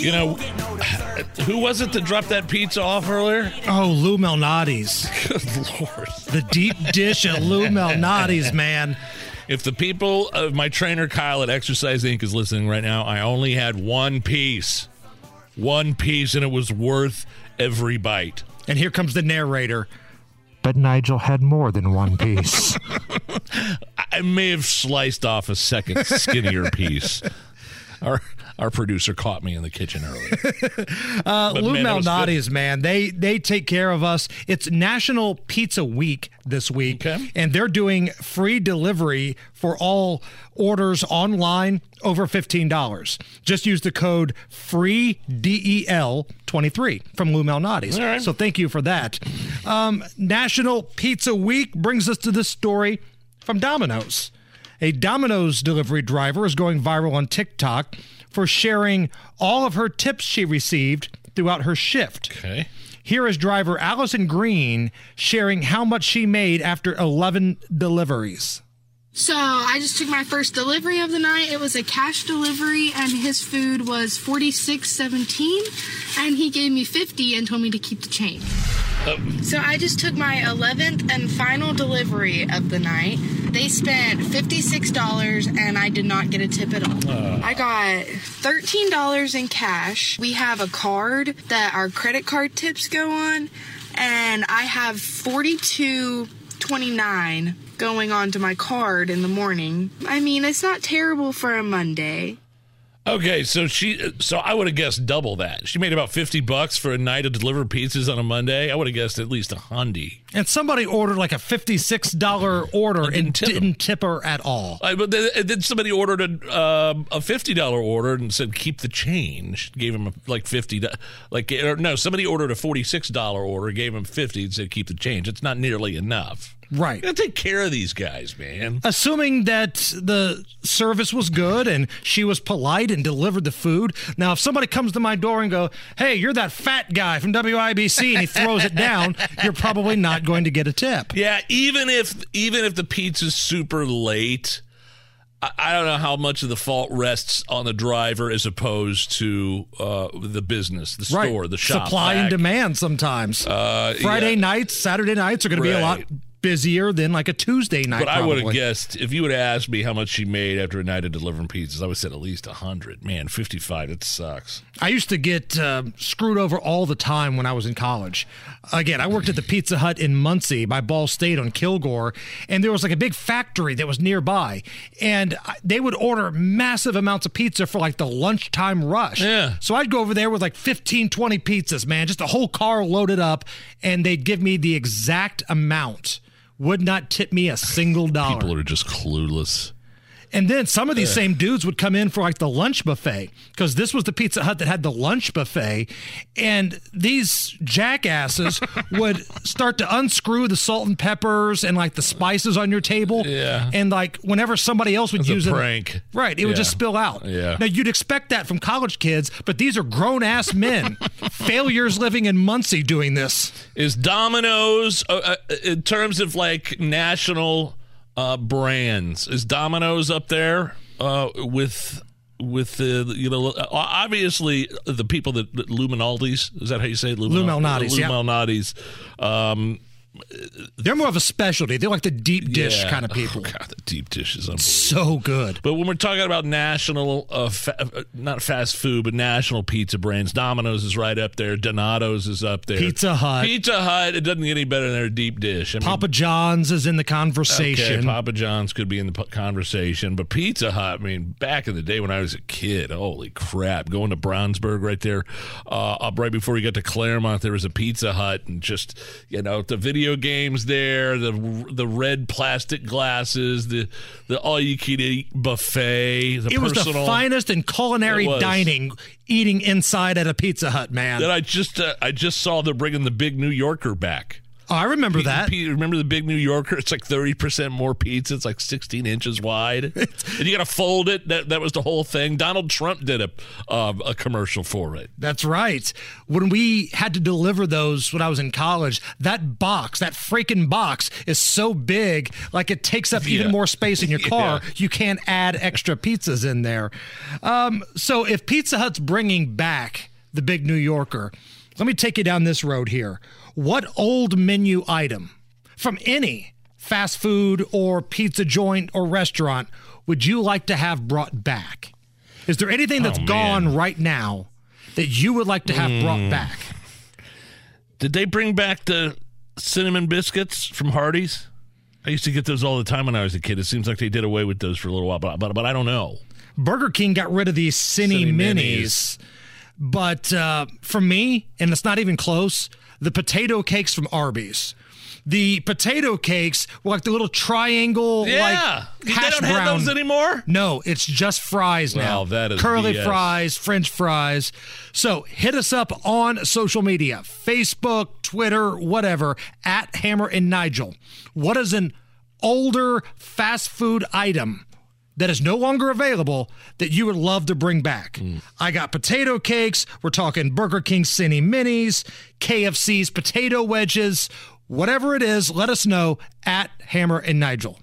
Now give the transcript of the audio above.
You know, won't get no dessert. Who was it that dropped that pizza off earlier? Oh, Lou Malnati's. Good lord. The deep dish at Lou Malnati's, man. If the people of my trainer Kyle at Exercise Inc. is listening right now, I only had one piece. One piece, and it was worth every bite. And here comes the narrator. But Nigel had more than one piece. I may have sliced off a second skinnier piece. Our our producer caught me in the kitchen earlier. Uh, But Lou man, that was good. Malnati's, man, they they take care of us. It's National Pizza Week this week, Okay. and they're doing free delivery for all orders online over fifteen dollars. Just use the code free del twenty three from Lou Malnati's. Right. So thank you for that. Um, National Pizza Week brings us to this story from Domino's. A Domino's delivery driver is going viral on TikTok for sharing all of her tips she received throughout her shift. Okay. Here is driver Allison Green sharing how much she made after 11 deliveries. So I just took my first delivery of the night. It was a cash delivery, and his food was forty six seventeen, and he gave me fifty and told me to keep the change. Oh. So I just took my eleventh and final delivery of the night. They spent fifty six dollars, and I did not get a tip at all. I got thirteen dollars in cash. We have a card that our credit card tips go on, and I have forty two. 29 going onto my card in the morning. I mean, it's not terrible for a Monday. Okay, so she so I would have guessed double that. She made about 50 bucks for a night of delivered pizzas on a Monday. I would have guessed at least a hundy. And somebody ordered like a $56 order and didn't tip didn't tip her at all. I, but then, then somebody ordered a um, a fifty dollar order and said keep the change. Gave him like fifty. Like or, no, somebody ordered a forty six dollar order, gave him fifty, and said keep the change. It's not nearly enough. Right. You gotta take care of these guys, man. assuming that the service was good and she was polite and delivered the food. Now, if somebody comes to my door and go, "Hey, you're that fat guy from WIBC," and he throws it down, you're probably not going to get a tip. Yeah, even if even if the pizza's super late, I, I don't know how much of the fault rests on the driver as opposed to uh, the business, the store, the shop. Supply and demand sometimes. Uh, Friday yeah. nights, Saturday nights are going to be a lot Right. Busier than like a Tuesday night. But I would have guessed if you would have asked me how much she made after a night of delivering pizzas, I would have said at least a hundred. Man, fifty five, it sucks. I used to get uh, screwed over all the time when I was in college. Again, I worked at the Pizza Hut in Muncie by Ball State on Kilgore, and there was like a big factory that was nearby, and they would order massive amounts of pizza for like the lunchtime rush. Yeah. So I'd go over there with like 15, 20 pizzas, man, just a whole car loaded up, and they'd give me the exact amount. Would not tip me a single dollar. People are just clueless. And then some of these same dudes would come in for like the lunch buffet because this was the Pizza Hut that had the lunch buffet. And these jackasses would start to unscrew the salt and peppers and like the spices on your table. Yeah. And like whenever somebody else would It's a use prank. it, right, it would just spill out. Yeah. Now you'd expect that from college kids, but these are grown ass men, failures living in Muncie doing this. Is Domino's uh, uh, in terms of like national uh, brands? Is Domino's up there uh, with with the you know obviously the people that, that Luminaldi's is that how you say it? Lumalnati's, Lou yeah. Um, They're more of a specialty. They're like the deep dish Yeah. kind of Oh, people. God, the deep dish is. So good. But when we're talking about national, uh, fa- uh, not fast food, but national pizza brands, Domino's is right up there. Donato's is up there. Pizza Hut. Pizza Hut. It doesn't get any better than their deep dish. I mean, Papa John's is in the conversation. Okay, Papa John's could be in the p- conversation, but Pizza Hut. I mean, back in the day when I was a kid, holy crap! Going to Brownsburg right there, uh, up right before you got to Clermont, there was a Pizza Hut, and just you know the video games there, the the red plastic glasses, the the all you can eat buffet, it was the finest in culinary dining, eating inside at a Pizza Hut, man. that I just uh, I just saw they're bringing the big New Yorker back. Oh, I remember that. P- remember the big New Yorker? It's like thirty percent more pizza. It's like sixteen inches wide, and you got to fold it. That that was the whole thing. Donald Trump did a uh, a commercial for it. That's right. When we had to deliver those when I was in college, that box, that freaking box, is so big, like it takes up even Yeah. more space in your car. Yeah. You can't add extra pizzas in there. Um, so if Pizza Hut's bringing back the Big New Yorker, let me take you down this road here. What old menu item from any fast food or pizza joint or restaurant would you like to have brought back? Is there anything that's Oh, gone right now that you would like to have Hmm. brought back? Did they bring back the cinnamon biscuits from Hardee's? I used to get those all the time when I was a kid. It seems like they did away with those for a little while, but but, but I don't know. Burger King got rid of these Cini, Cini Minis. Minis. But uh, for me, and it's not even close, the potato cakes from Arby's. The potato cakes were like the little triangle, Yeah, like they don't have those anymore. No, it's just fries now. That is curly BS. fries, French fries. So hit us up on social media, Facebook, Twitter, whatever, at Hammer and Nigel. What is an older fast food item that is no longer available that you would love to bring back? Mm. I got potato cakes. We're talking Burger King Cini Minis, KFC's potato wedges. Whatever it is, let us know at Hammer and Nigel.